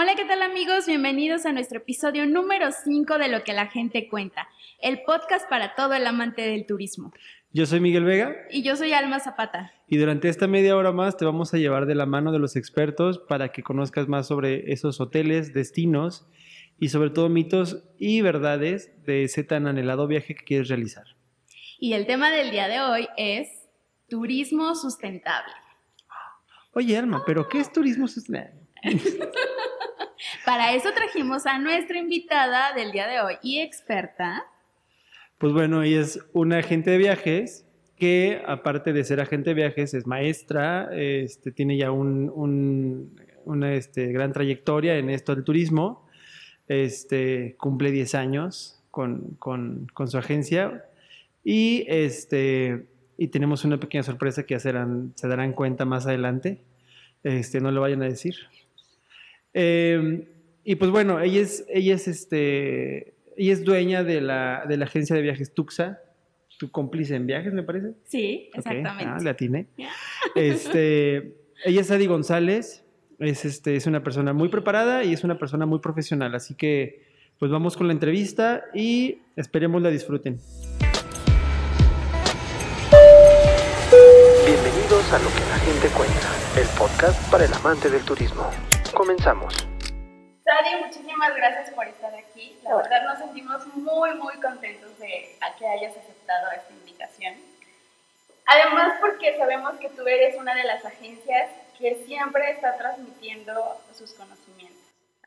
Hola, ¿qué tal amigos? Bienvenidos a nuestro episodio número 5 de Lo que la gente cuenta, el podcast para todo el amante del turismo. Yo soy Miguel Vega. Y yo soy Alma Zapata. Y durante esta media hora más te vamos a llevar de la mano de los expertos para que conozcas más sobre esos hoteles, destinos y sobre todo mitos y verdades de ese tan anhelado viaje que quieres realizar. Y el tema del día de hoy es turismo sustentable. Oye, Alma, ¿pero qué es turismo sustentable? Para eso trajimos a nuestra invitada del día de hoy y experta. Pues bueno, ella es una agente de viajes que aparte de ser agente de viajes es maestra, este, tiene ya un, una este, gran trayectoria en esto del turismo, este, cumple 10 años con, su agencia y, este, y tenemos una pequeña sorpresa que se darán cuenta más adelante, este, no lo vayan a decir. Em, y pues bueno, ella es, ella es, este, ella es dueña de la, de la agencia de viajes Tuxa, tu cómplice en viajes, me parece. Sí, exactamente. Ah, la tiene. Este, ella es Adi González, es, este, es una persona muy preparada y es una persona muy profesional, así que pues vamos con la entrevista y esperemos la disfruten. Bienvenidos a Lo que la gente cuenta, el podcast para el amante del turismo. Comenzamos. Sari, muchísimas gracias por estar aquí. La verdad nos sentimos muy, muy contentos de que hayas aceptado esta invitación. Además porque sabemos que tú eres una de las agencias que siempre está transmitiendo sus conocimientos.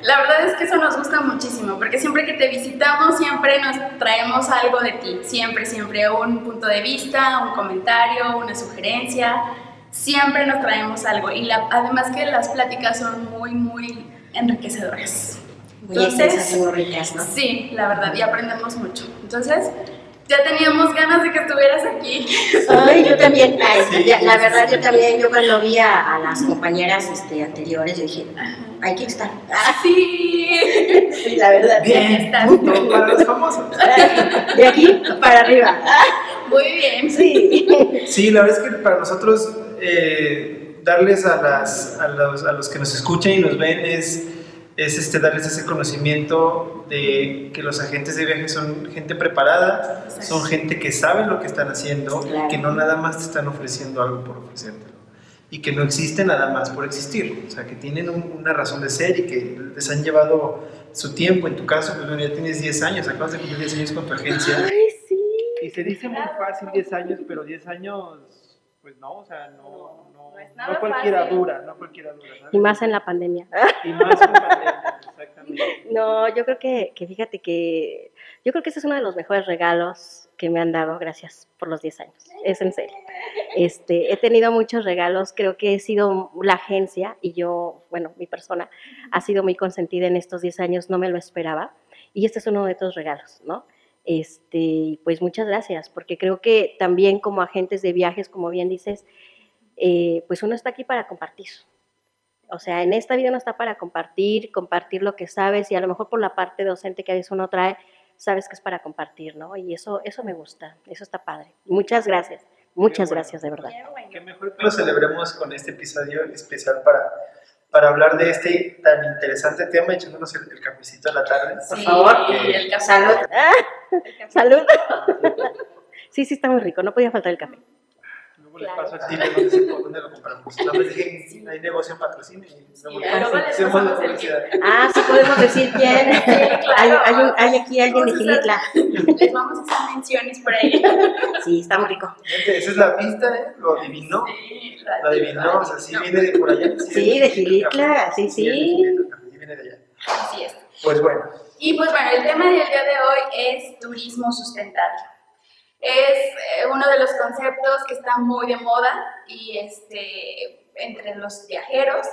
la verdad es que eso nos gusta muchísimo, porque siempre que te visitamos, siempre nos traemos algo de ti, siempre, siempre un punto de vista, un comentario, una sugerencia siempre nos traemos algo. Y además que las pláticas son muy, muy enriquecedoras. Muy Entonces, muy ricas, ¿no? Sí, la verdad, y aprendemos mucho. Entonces, ya teníamos ganas de que estuvieras aquí. Ay, yo también, la verdad, yo también, yo cuando vi a, las compañeras este, anteriores, yo dije, hay que estar. Ah, sí. sí, la verdad. Bien, para los famosos. De aquí para arriba. Muy bien. Sí. Sí, la verdad es que para nosotros eh, darles a, las, a, los, a, los, que nos escuchan y nos ven es, es este, darles ese conocimiento de que los agentes de viajes son gente preparada, son gente que sabe lo que están haciendo, que no nada más te están ofreciendo algo por ofrecértelo y que no existe nada más por existir, o sea, que tienen una razón de ser y que les han llevado su tiempo. En tu caso, pues bueno, ya tienes 10 años, acabas de cumplir 10 años con tu agencia. Ay, sí. Y se dice muy fácil 10 años, pero 10 años pues no, o sea, no, no, no, no cualquiera dura, no cualquiera dura. Y más en la pandemia. Y más en la pandemia, exactamente. No, yo creo que, que, fíjate que, yo creo que ese es uno de los mejores regalos que me han dado, gracias por los 10 años, es en serio. Este, he tenido muchos regalos, creo que he sido la agencia y yo, bueno, mi persona ha sido muy consentida en estos 10 años, no me lo esperaba, y este es uno de estos regalos, ¿no? Este, pues muchas gracias, porque creo que también como agentes de viajes, como bien dices, eh, pues uno está aquí para compartir. O sea, en esta vida uno está para compartir, compartir lo que sabes y a lo mejor por la parte docente que a veces uno trae, sabes que es para compartir, ¿no? Y eso, eso me gusta, eso está padre. Muchas gracias, muchas gracias de verdad. Qué mejor que lo celebremos con este episodio especial para para hablar de este tan interesante tema, echándonos el, cafecito a la tarde. Por favor. Y el café. Salud. Salud. sí, sí, está muy rico. No podía faltar el café. Luego le paso el tip, no sé por dónde lo compramos. No me dije, sí, hay negocio en patrocinio. Y luego hacemos la publicidad. Ah, sí podemos decir quién. Sí, claro. hay, hay, un, hay, aquí alguien de Gilitla. Les vamos a hacer menciones por ahí. Sí, está muy rico. Esa es la pista, ¿eh? Lo adivinó. Sí, lo adivinó. O sea, sí viene de por allá. Sí, de Gilitla, sí, sí. viene de allá. Así es. Pues bueno. Y pues bueno, el tema del día de hoy es turismo sustentable. Es uno de los conceptos que está muy de moda y este, entre los viajeros.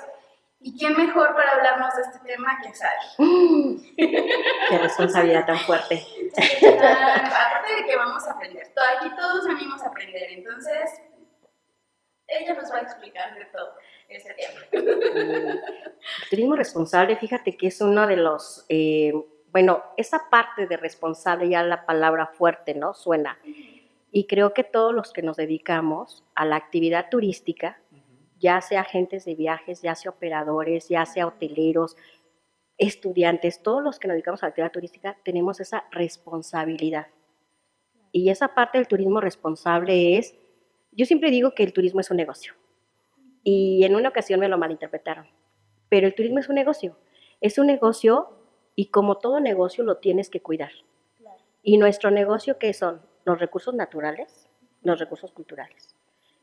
¿Y quién mejor para hablarnos de este tema que Sari? ¡Qué responsabilidad tan fuerte! aparte de que vamos a aprender, aquí todos venimos a aprender, entonces ella nos va a explicar de todo este tema. El turismo responsable, fíjate que es uno de los... Eh, bueno, esa parte de responsable, ya la palabra fuerte, ¿no? Suena. Y creo que todos los que nos dedicamos a la actividad turística, ya sea agentes de viajes, ya sea operadores, ya sea hoteleros, estudiantes, todos los que nos dedicamos a la actividad turística, tenemos esa responsabilidad. Y esa parte del turismo responsable es, yo siempre digo que el turismo es un negocio. Y en una ocasión me lo malinterpretaron. Pero el turismo es un negocio. Es un negocio y como todo negocio lo tienes que cuidar. ¿Y nuestro negocio qué son? Los recursos naturales, los recursos culturales.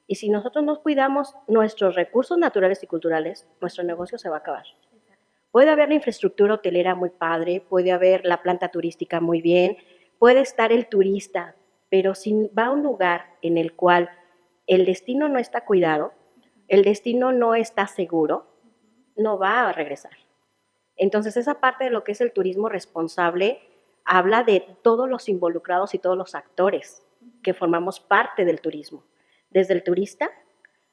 Y si nosotros no cuidamos nuestros recursos naturales y culturales, nuestro negocio se va a acabar. Puede haber la infraestructura hotelera muy padre, puede haber la planta turística muy bien, puede estar el turista, pero si va a un lugar en el cual el destino no está cuidado, el destino no está seguro, no va a regresar. Entonces esa parte de lo que es el turismo responsable habla de todos los involucrados y todos los actores que formamos parte del turismo, desde el turista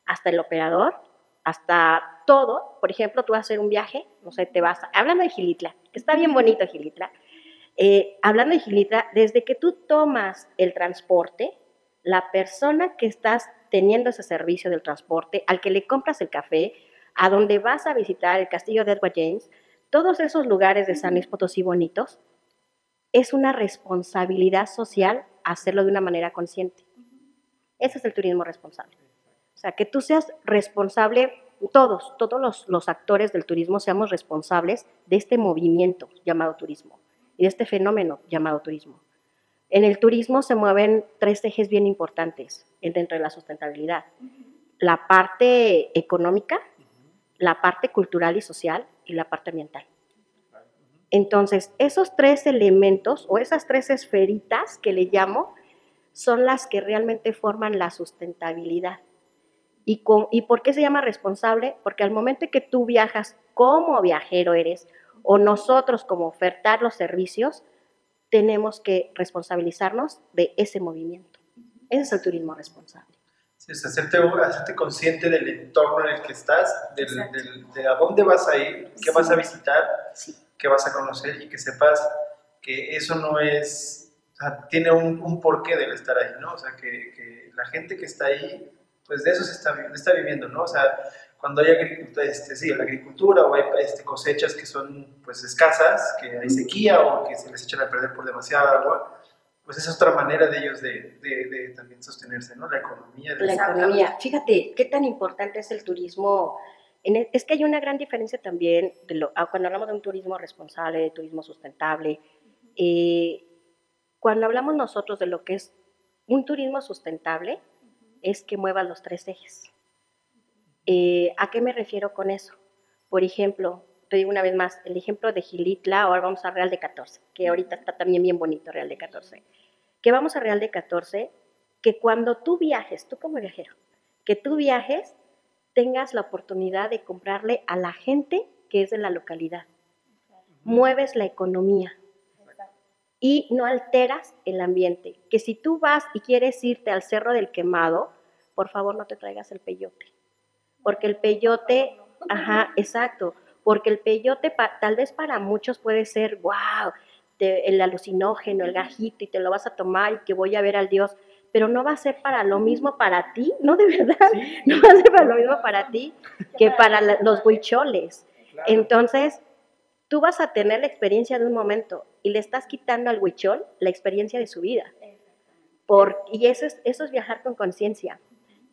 hasta el operador hasta todo. Por ejemplo, tú vas a hacer un viaje, no sé, te vas, hablando de Gilitla, que está bien bonito Gilitla, eh, hablando de Gilitla, desde que tú tomas el transporte, la persona que estás teniendo ese servicio del transporte, al que le compras el café, a donde vas a visitar el castillo de Edward James, todos esos lugares de San Luis Potosí bonitos, es una responsabilidad social hacerlo de una manera consciente. Ese es el turismo responsable. O sea, que tú seas responsable, todos, todos los, actores del turismo seamos responsables de este movimiento llamado turismo y de este fenómeno llamado turismo. En el turismo se mueven tres ejes bien importantes dentro de la sustentabilidad. La parte económica, la parte cultural y social y la parte ambiental. Entonces, esos tres elementos o esas tres esferitas que le llamo son las que realmente forman la sustentabilidad. ¿Y, ¿Y por qué se llama responsable? Porque al momento que tú viajas como viajero eres, o nosotros como ofertar los servicios, tenemos que responsabilizarnos de ese movimiento. Ese es el turismo responsable. Sí, es hacerte, hacerte consciente del entorno en el que estás, de a dónde vas a ir, qué vas a visitar, qué vas a conocer y que sepas que eso no es, o sea, tiene un, un porqué del estar ahí, ¿no? O sea, que, que la gente que está ahí pues de eso se está, está viviendo, ¿no? O sea, cuando hay agricultura, este, sí, la agricultura o hay este, cosechas que son pues escasas, que hay sequía o que se les echan a perder por demasiada agua, pues esa es otra manera de ellos de, de, también sostenerse, ¿no? La economía. la economía. Fíjate, qué tan importante es el turismo. En es que hay una gran diferencia también de lo, ah, cuando hablamos de un turismo responsable, de turismo sustentable. Eh, cuando hablamos nosotros de lo que es un turismo sustentable, es que mueva los tres ejes. Eh, ¿A qué me refiero con eso? Por ejemplo, te digo una vez más, el ejemplo de Gilitla, ahora vamos a Real de 14, que ahorita está también bien bonito Real de 14. Que vamos a Real de 14, que cuando tú viajes, tú como viajero, que tú viajes, tengas la oportunidad de comprarle a la gente que es de la localidad. Mueves la economía. Y no alteras el ambiente. Que si tú vas y quieres irte al Cerro del Quemado, por favor no te traigas el peyote. Porque el peyote, ajá, exacto, porque el peyote tal vez para muchos puede ser, wow, el alucinógeno, el gajito, y te lo vas a tomar y que voy a ver al Dios, pero no va a ser para lo mismo para ti, no de verdad, no va a ser para lo mismo para ti que para los huicholes. Entonces, tú vas a tener la experiencia de un momento y le estás quitando al huichol la experiencia de su vida. Por, y eso es, eso es viajar con conciencia,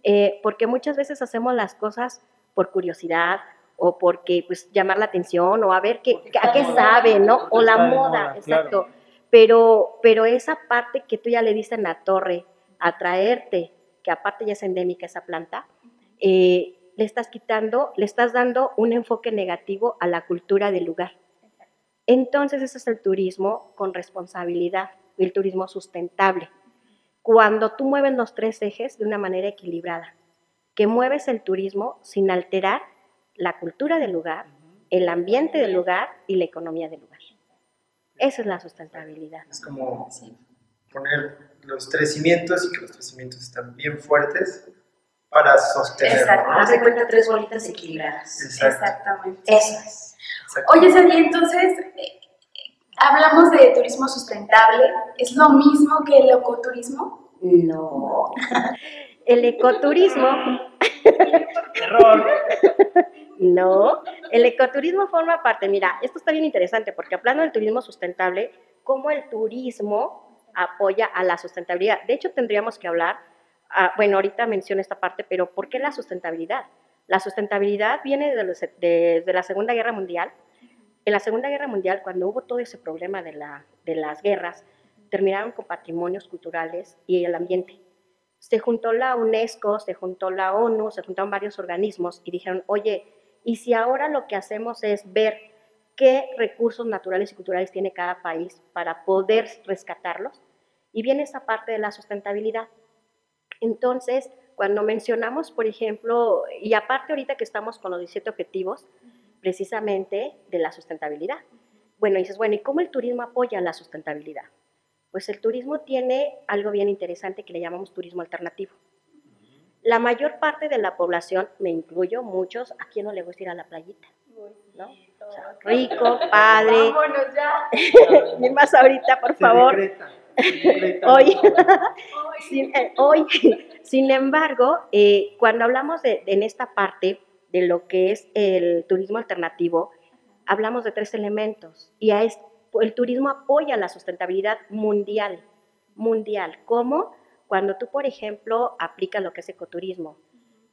eh, porque muchas veces hacemos las cosas por curiosidad o porque pues llamar la atención o a ver qué, a qué sabe, ¿no? O la moda, exacto. Pero, pero esa parte que tú ya le diste en la torre, atraerte, que aparte ya es endémica esa planta, eh, le estás quitando, le estás dando un enfoque negativo a la cultura del lugar. Entonces ese es el turismo con responsabilidad, el turismo sustentable. Cuando tú mueves los tres ejes de una manera equilibrada, que mueves el turismo sin alterar la cultura del lugar, el ambiente del lugar y la economía del lugar. Esa es la sustentabilidad. Es como poner los tres cimientos y que los tres cimientos están bien fuertes para sostener. Exacto. Haz de cuenta tres bolitas equilibradas. Exactamente. Eso es. Oye, Sandy, entonces, eh, hablamos de turismo sustentable. ¿Es lo mismo que el ecoturismo? No. El ecoturismo Error. No, el ecoturismo forma parte. Mira, esto está bien interesante porque hablando del turismo sustentable, cómo el turismo apoya a la sustentabilidad. De hecho, tendríamos que hablar, ah, bueno, ahorita menciono esta parte, pero ¿por qué la sustentabilidad? La sustentabilidad viene de, la Segunda Guerra Mundial. En la Segunda Guerra Mundial, cuando hubo todo ese problema de, de las guerras, terminaron con patrimonios culturales y el ambiente. Se juntó la UNESCO, se juntó la ONU, se juntaron varios organismos y dijeron, oye, ¿y si ahora lo que hacemos es ver qué recursos naturales y culturales tiene cada país para poder rescatarlos? Y viene esa parte de la sustentabilidad. Entonces, cuando mencionamos, por ejemplo, y aparte ahorita que estamos con los 17 objetivos, precisamente de la sustentabilidad. Bueno, dices, bueno, ¿y cómo el turismo apoya la sustentabilidad? Pues el turismo tiene algo bien interesante que le llamamos turismo alternativo. La mayor parte de la población, me incluyo, muchos, ¿a quién no le gusta ir a la playita? ¿No? Rico, padre. Vámonos ya. Ni más ahorita, por favor. Hoy, sin, eh, hoy, sin embargo, eh, cuando hablamos de, en esta parte de lo que es el turismo alternativo, hablamos de tres elementos y a es- el turismo apoya la sustentabilidad mundial, mundial. ¿Cómo? Cuando tú, por ejemplo, aplicas lo que es ecoturismo,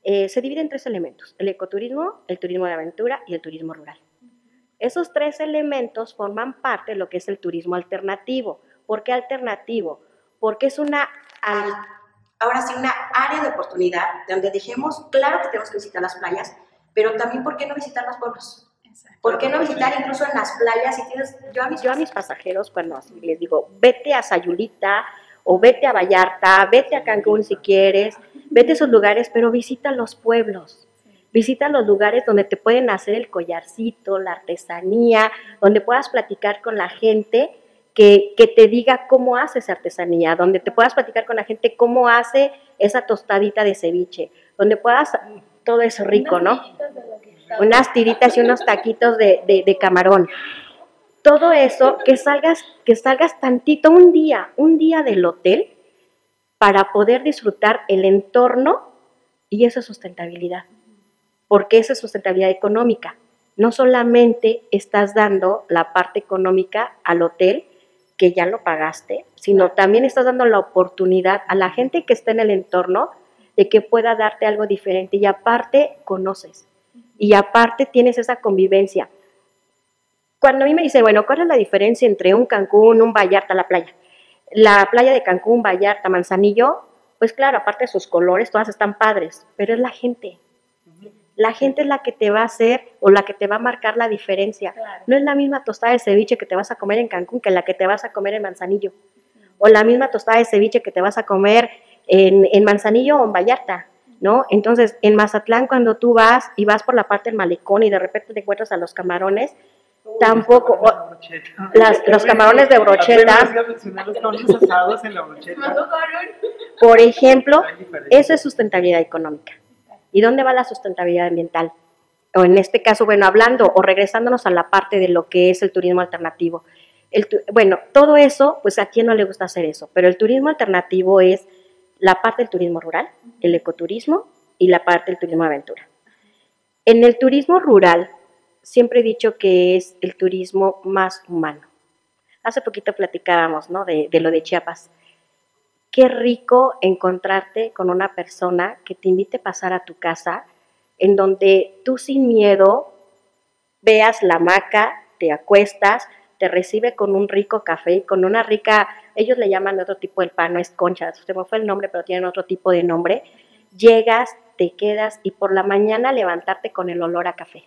eh, se divide en tres elementos, el ecoturismo, el turismo de aventura y el turismo rural. Esos tres elementos forman parte de lo que es el turismo alternativo. ¿Por qué alternativo? Porque es una, al- ahora sí, una área de oportunidad donde dejemos, claro que tenemos que visitar las playas, pero también, ¿por qué no visitar los pueblos? ¿Por qué no visitar incluso en las playas? Si tienes, yo, a mis, yo a mis pasajeros, cuando así les digo, vete a Sayulita o vete a Vallarta, vete a Cancún si quieres, vete a esos lugares, pero visita los pueblos. Visita los lugares donde te pueden hacer el collarcito, la artesanía, donde puedas platicar con la gente que, que te diga cómo hace esa artesanía, donde te puedas platicar con la gente cómo hace esa tostadita de ceviche, donde puedas, todo eso rico, ¿no? unas tiritas y unos taquitos de, de- de camarón. Todo eso, que salgas, que salgas tantito un día, un día del hotel para poder disfrutar el entorno y esa sustentabilidad. Porque esa es sustentabilidad económica. No solamente estás dando la parte económica al hotel, que ya lo pagaste, sino también estás dando la oportunidad a la gente que está en el entorno de que pueda darte algo diferente y aparte conoces y aparte tienes esa convivencia. Cuando a mí me dicen, bueno, ¿cuál es la diferencia entre un Cancún, un Vallarta, la playa? La playa de Cancún, Vallarta, Manzanillo, pues claro, aparte de sus colores, todas están padres, pero es la gente. La gente es la que te va a hacer o la que te va a marcar la diferencia. Claro. No es la misma tostada de ceviche que te vas a comer en Cancún que la que te vas a comer en Manzanillo. O la misma tostada de ceviche que te vas a comer en, en Manzanillo o en Vallarta, ¿no? Entonces, en Mazatlán, cuando tú vas y vas por la parte del malecón y de repente te encuentras a los camarones, tampoco. las- los camarones de brocheta. Por ejemplo, eso es sustentabilidad económica. ¿Y dónde va la sustentabilidad ambiental? O en este caso, bueno, hablando o regresándonos a la parte de lo que es el turismo alternativo. Bueno, todo eso, pues a quién no le gusta hacer eso, pero el turismo alternativo es la parte del turismo rural, el ecoturismo y la parte del turismo aventura. En el turismo rural, siempre he dicho que es el turismo más humano. Hace poquito platicábamos, ¿no? De lo de Chiapas. Qué rico encontrarte con una persona que te invite a pasar a tu casa, en donde tú sin miedo veas la hamaca, te acuestas, te recibe con un rico café y con una rica, ellos le llaman otro tipo el pan, no es concha, se me fue el nombre, pero tienen otro tipo de nombre. Llegas, te quedas y por la mañana levantarte con el olor a café.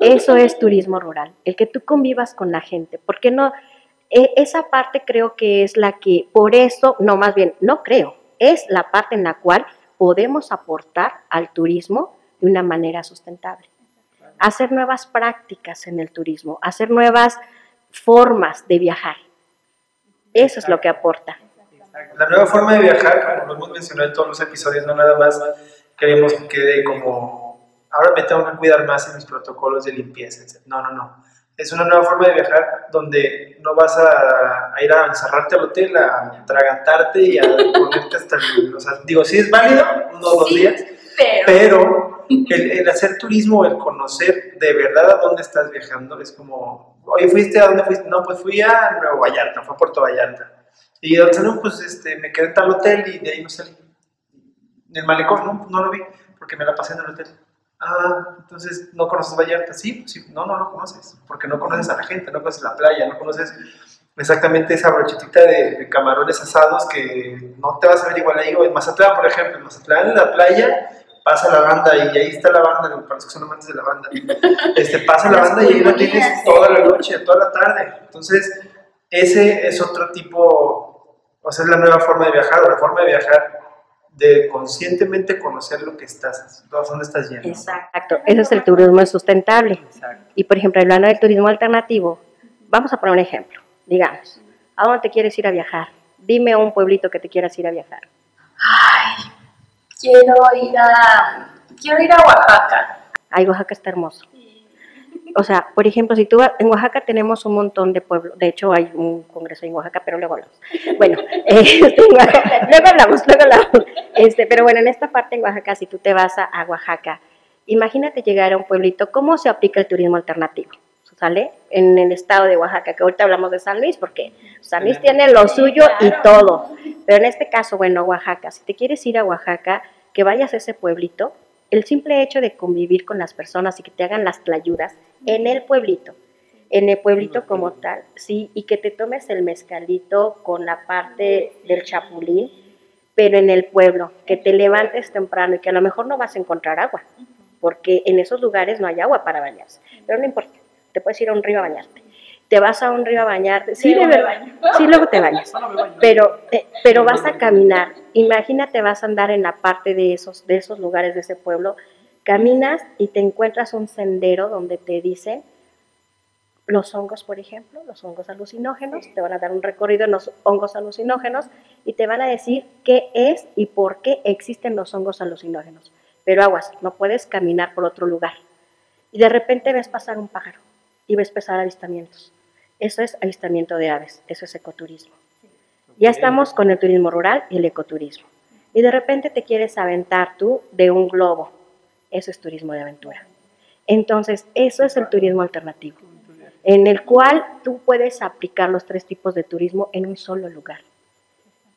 Eso es turismo rural, el que tú convivas con la gente. ¿Por qué no? E- esa parte creo que es la que, por eso, no más bien, no creo, es la parte en la cual podemos aportar al turismo de una manera sustentable. Hacer nuevas prácticas en el turismo, hacer nuevas formas de viajar. Eso es lo que aporta. La nueva forma de viajar, como lo hemos mencionado en todos los episodios, no nada más queremos que quede como, ahora me tengo que cuidar más en mis protocolos de limpieza. No, no, no. Es una nueva forma de viajar donde no vas a, a ir a encerrarte al hotel, a atragantarte y a ponerte hasta el... O sea, digo, sí es válido, uno o dos Sí, días, pero, pero el, el hacer turismo, el conocer de verdad a dónde estás viajando, es como, oye, ¿fuiste a dónde fuiste? No, pues fui a Nuevo Vallarta, fue a Puerto Vallarta. Y dónde no, pues este, me quedé en tal hotel y de ahí no salí. En el malecón, no, no lo vi, porque me la pasé en el hotel. Ah, entonces, ¿no conoces Vallarta? Sí, pues sí, no, no lo conoces, porque no conoces a la gente, no conoces la playa, no conoces exactamente esa brochetita de, de camarones asados que no te vas a ver igual ahí. O en Mazatlán, por ejemplo, en Mazatlán, en la playa, pasa la banda y ahí está la banda, para los que son amantes de la banda. Este, pasa la banda y ahí la tienes toda la noche, toda la tarde. Entonces, ese es otro tipo, o sea, es la nueva forma de viajar, o la forma de viajar de conscientemente conocer lo que estás, dónde estás yendo. Exacto, ese es el turismo sustentable. Exacto. Y por ejemplo, hablando del turismo alternativo, vamos a poner un ejemplo. Digamos, ¿a dónde te quieres ir a viajar? Dime un pueblito que te quieras ir a viajar. ay, quiero ir a, quiero ir a Oaxaca. Ay, Oaxaca está hermoso. O sea, por ejemplo, si tú vas- en Oaxaca tenemos un montón de pueblos, de hecho hay un congreso en Oaxaca, pero luego hablamos. Bueno, eh, en Oaxaca- luego hablamos, luego hablamos. Este, pero bueno, en esta parte en Oaxaca, si tú te vas a, a Oaxaca, imagínate llegar a un pueblito, ¿cómo se aplica el turismo alternativo? ¿Sale? En el estado de Oaxaca, que ahorita hablamos de San Luis, porque San Luis tiene lo suyo y todo. Pero en este caso, bueno, Oaxaca, si te quieres ir a Oaxaca, que vayas a ese pueblito, el simple hecho de convivir con las personas y que te hagan las tlayudas en el pueblito, en el pueblito como tal, sí, y que te tomes el mezcalito con la parte del chapulín, pero en el pueblo, que te levantes temprano y que a lo mejor no vas a encontrar agua, porque en esos lugares no hay agua para bañarse, pero no importa, te puedes ir a un río a bañarte. Te vas a un río a bañarte, sí, Luego de verdad, sí, luego te bañas pero, eh, pero vas a caminar. Imagínate, vas a andar en la parte de esos, de esos lugares de ese pueblo. Caminas y te encuentras un sendero donde te dicen los hongos, por ejemplo, los hongos alucinógenos. Te van a dar un recorrido en los hongos alucinógenos y te van a decir qué es y por qué existen los hongos alucinógenos. Pero aguas, no puedes caminar por otro lugar. Y de repente ves pasar un pájaro y ves pasar avistamientos. Eso es avistamiento de aves, eso es ecoturismo. Ya estamos con el turismo rural y el ecoturismo. Y de repente te quieres aventar tú de un globo. Eso es turismo de aventura. Entonces, eso es el turismo alternativo, en el cual tú puedes aplicar los tres tipos de turismo en un solo lugar.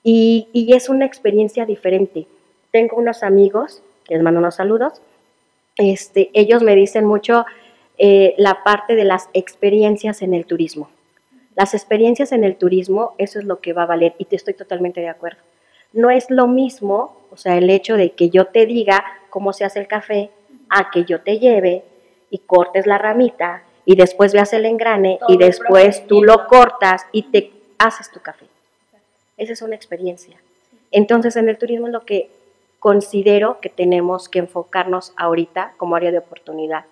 Y, y es una experiencia diferente. Tengo unos amigos, que les mando unos saludos, este, ellos me dicen mucho eh, la parte de las experiencias en el turismo. Las experiencias en el turismo, eso es lo que va a valer y te estoy totalmente de acuerdo. No es lo mismo, o sea, el hecho de que yo te diga cómo se hace el café, a que yo te lleve y cortes la ramita y después veas el engrane Todo y después tú lo cortas y te haces tu café. Esa es una experiencia. Entonces, en el turismo es lo que considero que tenemos que enfocarnos ahorita como área de oportunidad,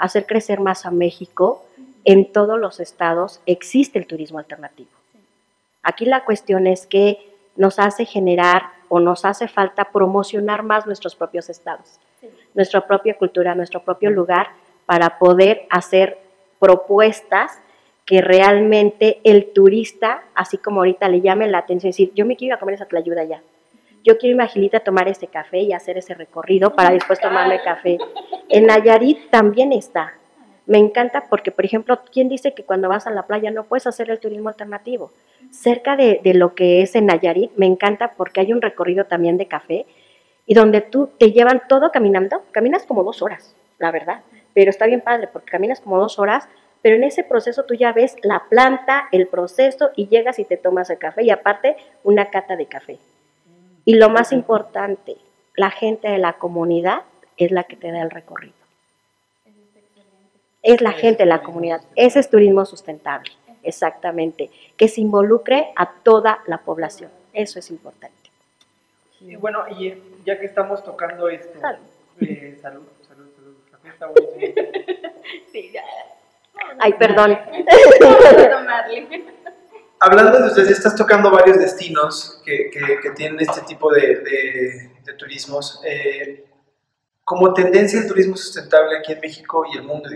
hacer crecer más a México. En todos los estados existe el turismo alternativo. Aquí la cuestión es que nos hace generar o nos hace falta promocionar más nuestros propios estados, nuestra propia cultura, nuestro propio lugar, para poder hacer propuestas que realmente el turista, así como ahorita le llame la atención, decir, yo me quiero ir a comer esa tlayuda ya. Yo quiero irme a Gilita a tomar ese café y hacer ese recorrido para después tomarme café. En Nayarit también está. Me encanta porque, por ejemplo, ¿quién dice que cuando vas a la playa no puedes hacer el turismo alternativo? Cerca de, de lo que es en Nayarit, me encanta porque hay un recorrido también de café y donde tú te llevan todo caminando, caminas como dos horas, la verdad, pero está bien padre porque caminas como dos horas, pero en ese proceso tú ya ves la planta, el proceso y llegas y te tomas el café y aparte una cata de café. Y lo más importante, la gente de la comunidad es la que te da el recorrido. Es la gente de la comunidad. Ese es turismo sustentable, exactamente. Que se involucre a toda la población. Eso es importante. Y bueno, y eh, ya que estamos tocando esto, Salud. eh, salud, salud, salud, café está buenísimo. Sí, ya. Ay, perdón. Vamos a tomarle. Hablando de ustedes, estás tocando varios destinos que, tienen este tipo de, de- turismos. Eh, como tendencia el turismo sustentable aquí en México y el mundo,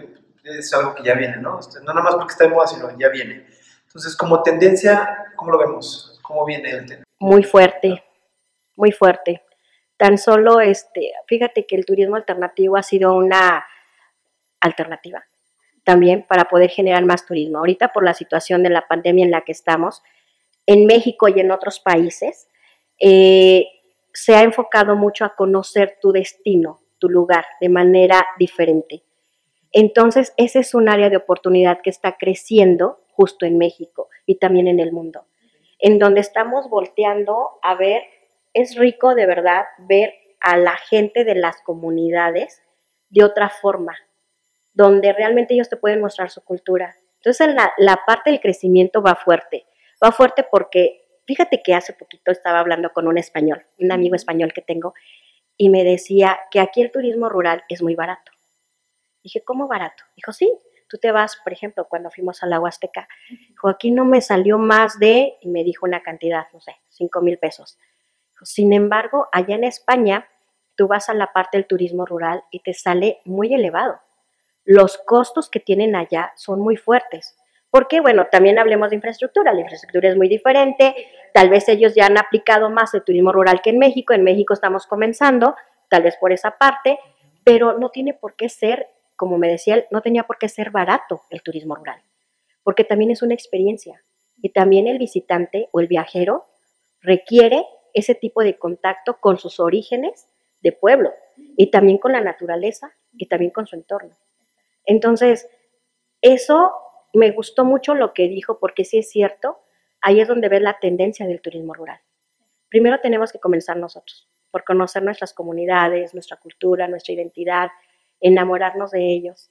es algo que ya viene, ¿no? Este, No nada más porque está de moda, sino ya viene. Entonces, como tendencia, ¿cómo lo vemos? ¿Cómo viene el tema? Muy fuerte, muy fuerte. Tan solo, este, fíjate que el turismo alternativo ha sido una alternativa también para poder generar más turismo. Ahorita por la situación de la pandemia en la que estamos, en México y en otros países, eh, se ha enfocado mucho a conocer tu destino, tu lugar, de manera diferente. Entonces, ese es un área de oportunidad que está creciendo justo en México y también en el mundo, en donde estamos volteando a ver, es rico de verdad ver a la gente de las comunidades de otra forma, donde realmente ellos te pueden mostrar su cultura. Entonces la, la parte del crecimiento va fuerte, va fuerte porque fíjate que hace poquito estaba hablando con un español, un amigo español que tengo, y me decía que aquí el turismo rural es muy barato. Dije, ¿cómo barato? Dijo, sí, tú te vas, por ejemplo, cuando fuimos a la Huasteca, dijo, aquí no me salió más de, y me dijo una cantidad, no sé, 5 mil pesos. Sin embargo, allá en España, tú vas a la parte del turismo rural y te sale muy elevado los costos que tienen allá son muy fuertes. Porque, bueno, también hablemos de infraestructura. La infraestructura es muy diferente. Tal vez ellos ya han aplicado más el turismo rural que en México. En México estamos comenzando, tal vez por esa parte, pero no tiene por qué ser, como me decía él, no tenía por qué ser barato el turismo rural, porque también es una experiencia. Y también el visitante o el viajero requiere ese tipo de contacto con sus orígenes de pueblo y también con la naturaleza y también con su entorno. Entonces, eso me gustó mucho lo que dijo, porque sí es cierto, ahí es donde ves la tendencia del turismo rural. Primero tenemos que comenzar nosotros, por conocer nuestras comunidades, nuestra cultura, nuestra identidad, enamorarnos de ellos.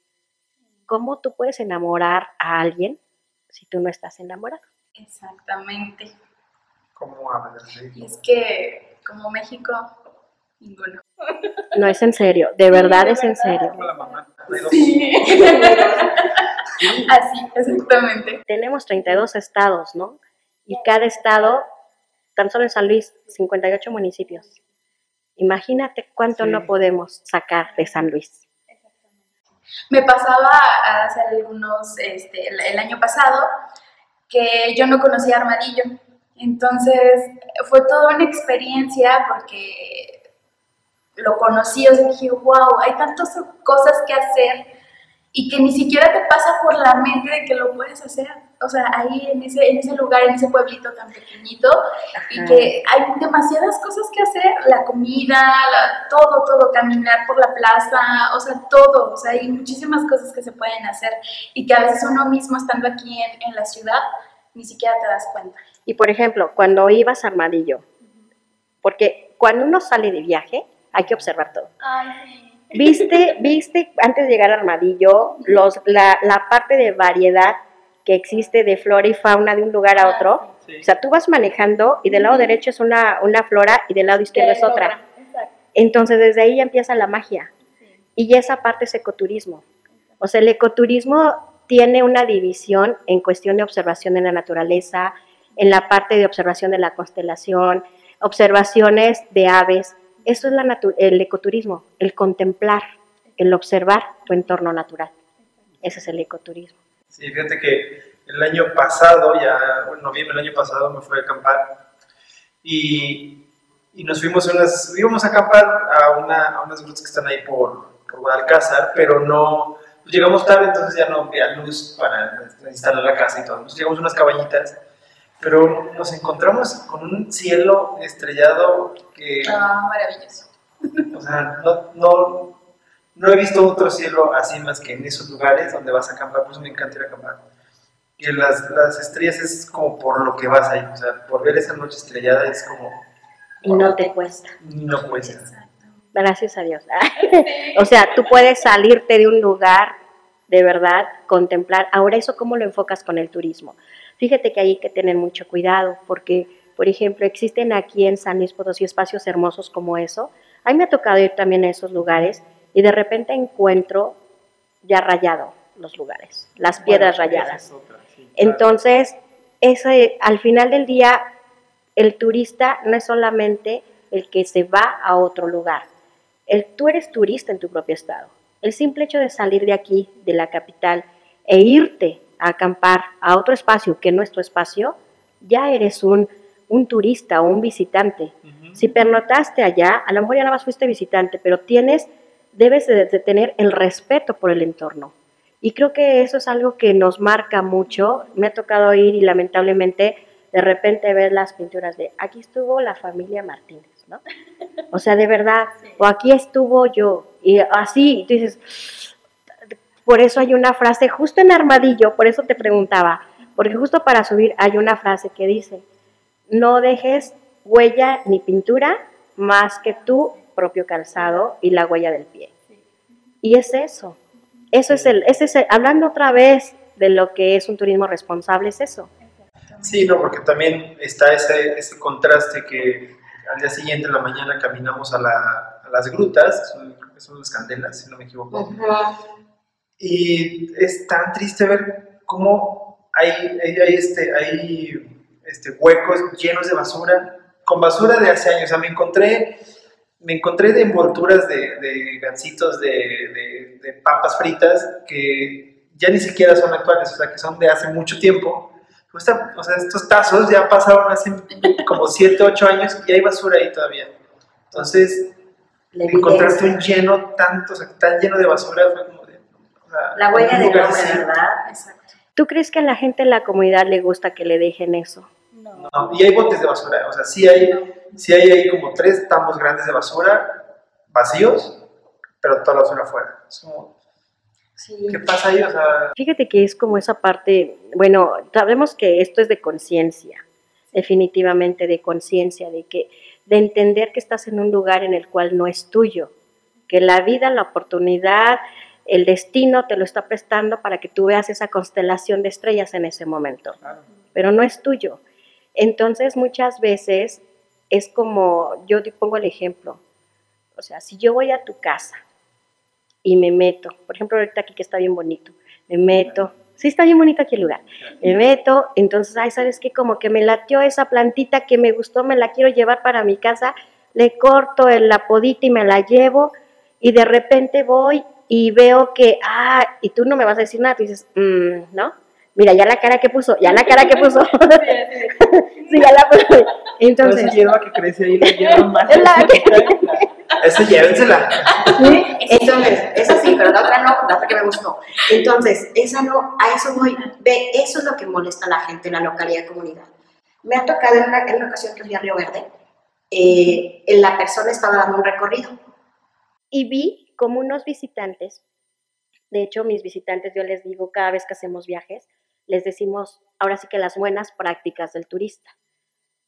¿Cómo tú puedes enamorar a alguien si tú no estás enamorado? Exactamente. ¿Cómo hablas? Y es que como México, ninguno. No es en serio, de verdad es en serio. Como la mamá. Sí. Así, exactamente. Tenemos 32 estados, ¿no? Y cada estado, tan solo en San Luis, 58 municipios. Imagínate cuánto Sí. no podemos sacar de San Luis. Me pasaba hace algunos, este, el, el año pasado, que yo no conocía Armadillo. Entonces fue toda una experiencia porque lo conocí, o sea, dije, wow, hay tantas cosas que hacer y que ni siquiera te pasa por la mente de que lo puedes hacer. O sea, ahí en ese, en ese lugar, en ese pueblito tan pequeñito, y Ajá. que hay demasiadas cosas que hacer, la comida, la- todo, todo, caminar por la plaza, o sea, todo, o sea, hay muchísimas cosas que se pueden hacer y que a veces uno mismo estando aquí en, en la ciudad ni siquiera te das cuenta. Y por ejemplo, cuando ibas a Armadillo, porque cuando uno sale de viaje, hay que observar todo. ¿Viste, viste antes de llegar a Armadillo los, la, la parte de variedad que existe de flora y fauna de un lugar a otro? Sí. O sea, tú vas manejando y del lado derecho es una, una flora y del lado izquierdo es otra. Entonces, desde ahí ya empieza la magia. Y esa parte es ecoturismo. O sea, el ecoturismo tiene una división en cuestión de observación de la naturaleza, en la parte de observación de la constelación, observaciones de aves. Eso es la el ecoturismo, el contemplar, el observar tu entorno natural. Ese es el ecoturismo. Sí, fíjate que el año pasado, ya noviembre del año pasado, me fui a acampar y, y nos fuimos a unas, íbamos a acampar a, una, a unas grutas que están ahí por, por Guadalcázar, pero no, pues llegamos tarde, entonces ya no había luz para instalar la casa y todo. Entonces llegamos a unas cabañitas, pero nos encontramos con un cielo estrellado que, Ah, maravilloso. o sea, no, no, no he visto otro cielo así más que en esos lugares donde vas a acampar, por eso me encanta ir a acampar. Que las, las estrellas es como por lo que vas ahí, o sea, por ver esa noche estrellada es como, Y no te cuesta. no cuesta. Exacto. Gracias a Dios. o sea, tú puedes salirte de un lugar, de verdad, contemplar. Ahora, ¿eso cómo lo enfocas con el turismo? Fíjate que hay que tener mucho cuidado porque, por ejemplo, existen aquí en San Luis Potosí espacios hermosos como eso. A mí me ha tocado ir también a esos lugares y de repente encuentro ya rayado los lugares, las piedras Bueno, rayadas. es otra, sí, claro. Entonces, ese, al final del día, el turista no es solamente el que se va a otro lugar. El, tú eres turista en tu propio estado. El simple hecho de salir de aquí, de la capital, e irte a acampar a otro espacio que no es tu espacio, ya eres un, un turista o un visitante. Si pernotaste allá, a lo mejor ya nada más fuiste visitante, pero tienes, debes de, de tener el respeto por el entorno. Y creo que eso es algo que nos marca mucho. Me ha tocado ir y lamentablemente de repente ver las pinturas de aquí estuvo la familia Martínez, ¿no? O sea, de verdad, o aquí estuvo yo, y así, tú dices, por eso hay una frase justo en Armadillo, por eso te preguntaba, porque justo para subir hay una frase que dice, no dejes huella ni pintura más que tu propio calzado y la huella del pie. Y es eso, eso es el, es ese, hablando otra vez de lo que es un turismo responsable, es eso. Sí, no, porque también está ese, ese contraste que al día siguiente, en la mañana, caminamos a, la, a las grutas, son, son, las candelas, si no me equivoco. Uh -huh. Y es tan triste ver cómo hay, hay, este, hay este, huecos llenos de basura, con basura de hace años. O sea, me encontré, me encontré de envolturas de, de gancitos, de, de, de papas fritas, que ya ni siquiera son actuales, o sea, que son de hace mucho tiempo o sea, estos tazos ya pasaron hace como 7, 8 años y hay basura ahí todavía. Entonces, encontraste un lleno tanto, o sea, tan lleno de basura, fue como de... O sea, la huella del hombre, ¿verdad? Exacto. ¿Tú crees que a la gente en la comunidad le gusta que le dejen eso? No. no. Y hay botes de basura, o sea, sí hay, sí hay ahí como tres tambos grandes de basura vacíos, pero toda la basura afuera. Como, Sí. ¿Qué pasa ahí? O sea... Fíjate que es como esa parte, bueno, sabemos que esto es de conciencia, definitivamente de conciencia, de que de entender que estás en un lugar en el cual no es tuyo, que la vida, la oportunidad, el destino te lo está prestando para que tú veas esa constelación de estrellas en ese momento, claro. pero no es tuyo. Entonces muchas veces es como, yo te pongo el ejemplo, o sea, si yo voy a tu casa y me meto. Por ejemplo, ahorita aquí que está bien bonito, me meto. Sí, está bien bonito aquí el lugar. Me meto, entonces, ay, ¿sabes qué? Como que me latió esa plantita que me gustó, me la quiero llevar para mi casa, le corto el la podita y me la llevo, y de repente voy y veo que, ah, y tú no me vas a decir nada, tú dices, mmm, ¿no? Mira, ya la cara que puso, ya la cara que puso. sí, ya la puso. Entonces. Esa hierba que crece ahí, la hierba más. Esa llévensela. ¿Sí? Entonces, esa sí, pero la otra no, la otra que me gustó. Entonces, esa no, a eso voy. Ve, eso es lo que molesta a la gente en la localidad y comunidad. Me ha tocado en una, en una ocasión que fui a Río Verde, eh, la persona estaba dando un recorrido. Y vi como unos visitantes, de hecho, mis visitantes, yo les digo cada vez que hacemos viajes, les decimos ahora sí que las buenas prácticas del turista.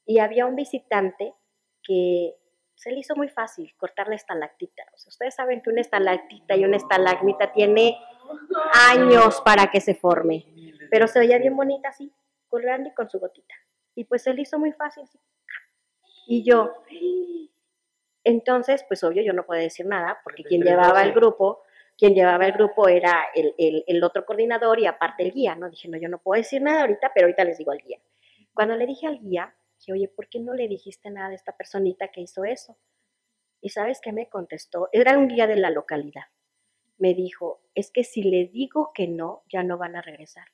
Y había un visitante que se le hizo muy fácil cortar la estalactita. Ustedes saben que una estalactita y una estalagmita tiene años para que se forme, pero se veía bien bonita así, colgando y con su gotita. Y pues se le hizo muy fácil. Y yo, entonces, pues obvio, yo no puedo decir nada, porque quien llevaba el grupo, quien llevaba el grupo era el, el, el, otro coordinador y aparte el guía, ¿no? Dije, no, yo no puedo decir nada ahorita, pero ahorita les digo al guía. Cuando le dije al guía, dije, oye, ¿por qué no le dijiste nada a esta personita que hizo eso? Y sabes qué me contestó, era un guía de la localidad. Me dijo, es que si le digo que no, ya no van a regresar.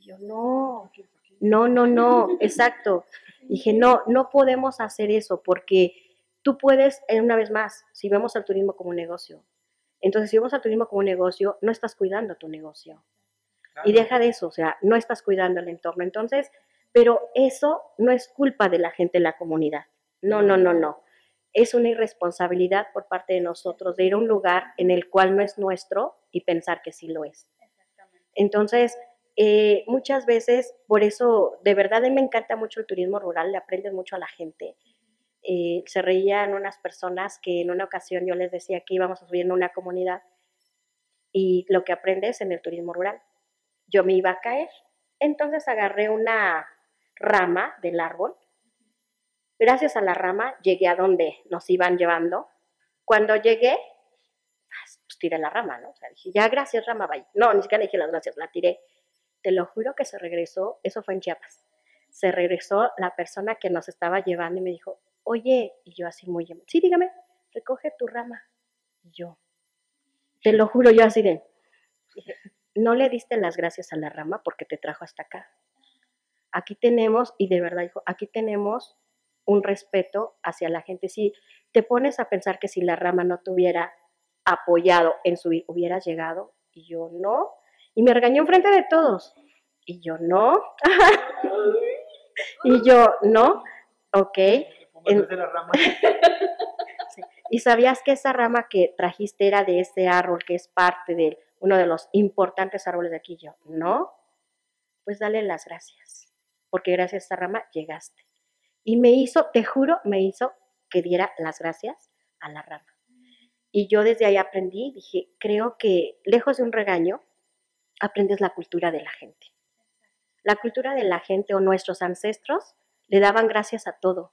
Y yo, no, no, no, no, exacto. Dije, no, no podemos hacer eso porque tú puedes, una vez más, si vemos al turismo como un negocio, entonces si vemos al turismo como un negocio, no estás cuidando tu negocio. Claro. Y deja de eso, o sea, no estás cuidando el entorno. Entonces, pero eso no es culpa de la gente en la comunidad. No, no, no, no. Es una irresponsabilidad por parte de nosotros de ir a un lugar en el cual no es nuestro y pensar que sí lo es. Entonces, eh, muchas veces, por eso, de verdad, a mí me encanta mucho el turismo rural, le aprendes mucho a la gente. Eh, se reían unas personas que en una ocasión yo les decía que íbamos a en una comunidad y lo que aprendes en el turismo rural. Yo me iba a caer, entonces agarré una rama del árbol. Gracias a la rama llegué a donde nos iban llevando. Cuando llegué, pues tiré la rama, ¿no? O sea, dije, ya gracias rama, vaya. No, ni siquiera dije las gracias, la tiré. Te lo juro que se regresó, eso fue en Chiapas. Se regresó la persona que nos estaba llevando y me dijo, oye, y yo así muy, sí, dígame, recoge tu rama. Y yo, te lo juro, yo así de, no le diste las gracias a la rama porque te trajo hasta acá. Aquí tenemos, y de verdad dijo, aquí tenemos un respeto hacia la gente. Si te pones a pensar que si la rama no te hubiera apoyado en subir, hubieras llegado, y yo no, y me regañó enfrente de todos, y yo no, y yo no, ok. En- de la rama. Sí. Y sabías que esa rama que trajiste era de ese árbol que es parte de uno de los importantes árboles de aquí. Yo, no, pues dale las gracias, porque gracias a esa rama llegaste. Y me hizo, te juro, me hizo que diera las gracias a la rama. Y yo desde ahí aprendí, dije, creo que lejos de un regaño, aprendes la cultura de la gente. La cultura de la gente o nuestros ancestros le daban gracias a todo.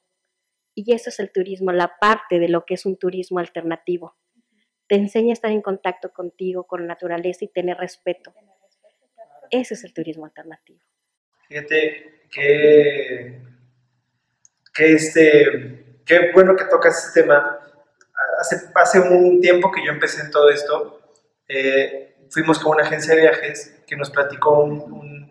Y eso es el turismo, la parte de lo que es un turismo alternativo. Te enseña a estar en contacto contigo, con la naturaleza y tener respeto. Ese es el turismo alternativo. Fíjate que, que este, qué bueno que tocas este tema. Hace, hace un tiempo que yo empecé en todo esto, eh, fuimos con una agencia de viajes que nos platicó un, un-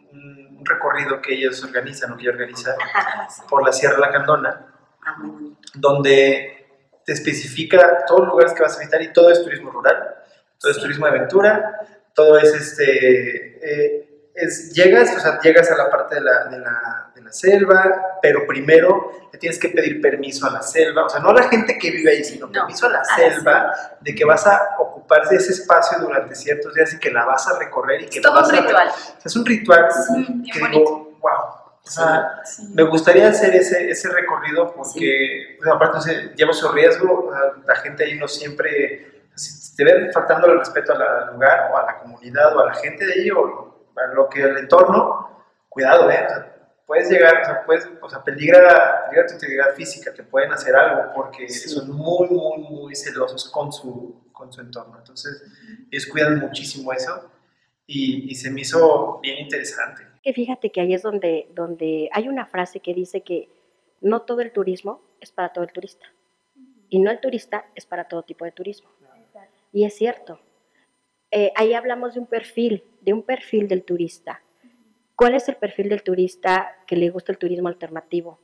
un recorrido que ellos organizan o que organiza por la Sierra Lacandona, Muy bonito. donde te especifica todos los lugares que vas a visitar y todo es turismo rural, todo es turismo de aventura, todo es este, eh, es, llegas, o sea, llegas a la parte de la, de, la, de la selva, pero primero le tienes que pedir permiso a la selva, o sea, no a la gente que vive ahí, sino No, permiso a la a la selva, de que vas a ocupar de ese espacio durante ciertos días y que la vas a recorrer y que Es todo un vas a re- ritual. o sea, es un ritual Sí, que digo, wow. O sea, Sí. me gustaría hacer ese, ese recorrido porque, pues, aparte, sé, lleva su riesgo, o la gente ahí no siempre, si te ven faltando el respeto al lugar o a la comunidad o a la gente de ahí o a lo que el entorno, cuidado, ¿eh? O sea, puedes llegar, o sea, puedes, o sea, peligra, peligra tu integridad física, te pueden hacer algo porque son muy, muy, muy celosos con su, con su entorno. Entonces, ellos cuidan muchísimo eso y, y se me hizo bien interesante. Que fíjate que ahí es donde, donde hay una frase que dice que no todo el turismo es para todo el turista. Y no el turista es para todo tipo de turismo. Y es cierto. Eh, ahí hablamos de un perfil, de un perfil del turista. ¿Cuál es el perfil del turista que le gusta el turismo alternativo?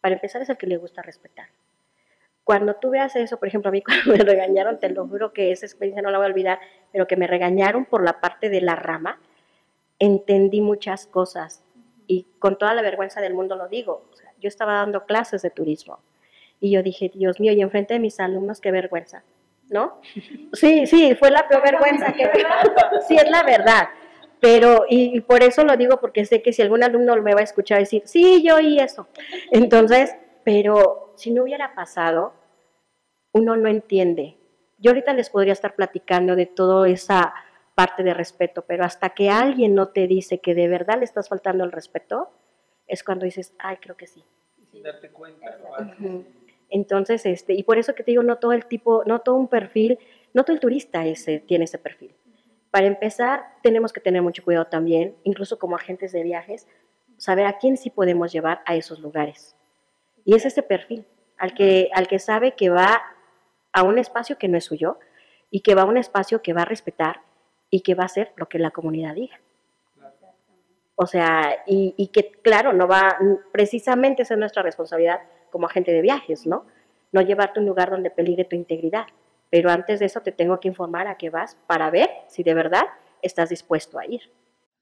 Para empezar es el que le gusta respetar. Cuando tú veas eso, por ejemplo, a mí cuando me regañaron, te lo juro que esa experiencia no la voy a olvidar, pero que me regañaron por la parte de la rama, entendí muchas cosas y con toda la vergüenza del mundo lo digo. O sea, yo estaba dando clases de turismo y yo dije, Dios mío, y enfrente de mis alumnos, qué vergüenza, ¿no? Sí, sí, fue la peor vergüenza que Sí, es la verdad. Pero, y, y por eso lo digo, porque sé que si algún alumno me va a escuchar decir, sí, yo oí eso. Entonces, pero si no hubiera pasado, uno no entiende. Yo ahorita les podría estar platicando de toda esa parte de respeto, pero hasta que alguien no te dice que de verdad le estás faltando el respeto, es cuando dices, ay, creo que sí. Sin darte cuenta. Entonces, este, y por eso que te digo, no todo el tipo, no todo un perfil, no todo el turista ese, tiene ese perfil. Para empezar, tenemos que tener mucho cuidado también, incluso como agentes de viajes, saber a quién sí podemos llevar a esos lugares. Y es ese perfil, al que, al que sabe que va a un espacio que no es suyo y que va a un espacio que va a respetar y que va a hacer lo que la comunidad diga. O sea, y, y que claro, no va, precisamente esa es nuestra responsabilidad como agente de viajes, ¿no? No llevarte a un lugar donde peligre tu integridad. Pero antes de eso te tengo que informar a qué vas para ver si de verdad estás dispuesto a ir.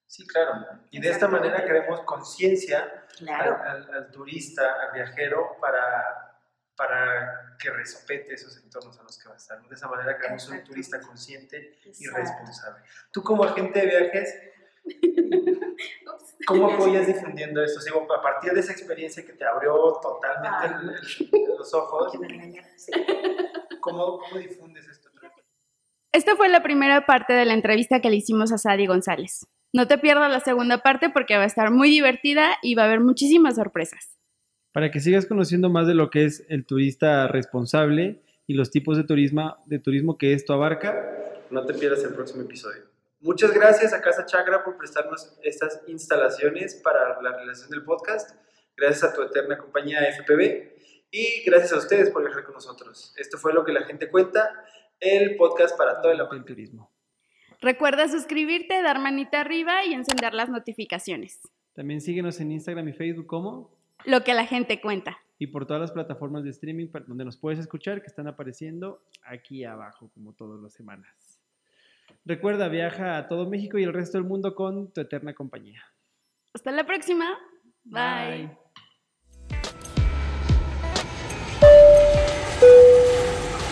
Sí, claro. Y de esta manera creemos conciencia al, Claro. al- al turista, al viajero, para, para que respete esos entornos a los que va a estar. De esa manera creamos un Exactamente. turista consciente y Exacto. responsable. Tú como agente de viajes, ¿cómo apoyas difundiendo esto? Digo, a partir de esa experiencia que te abrió totalmente el- el- los ojos. ¿cómo, cómo difundes esto? Esta fue la primera parte de la entrevista que le hicimos a Sadi González. No te pierdas la segunda parte porque va a estar muy divertida y va a haber muchísimas sorpresas. Para que sigas conociendo más de lo que es el turista responsable y los tipos de turismo, de turismo que esto abarca, No te pierdas el próximo episodio. Muchas gracias a Casa Chakra por prestarnos estas instalaciones para la realización del podcast. Gracias a tu eterna compañía FPV y gracias a ustedes por viajar con nosotros. Esto fue lo que la gente cuenta, el podcast para todo el amante. turismo. Recuerda suscribirte, dar manita arriba y encender las notificaciones. También síguenos en Instagram y Facebook como Lo que la gente cuenta. y por todas las plataformas de streaming donde nos puedes escuchar que están apareciendo aquí abajo, como todas las semanas. Recuerda, viaja a todo México y el resto del mundo con tu eterna compañía. Hasta la próxima. Bye.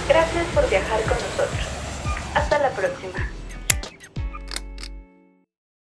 Gracias por viajar con nosotros. Hasta la próxima.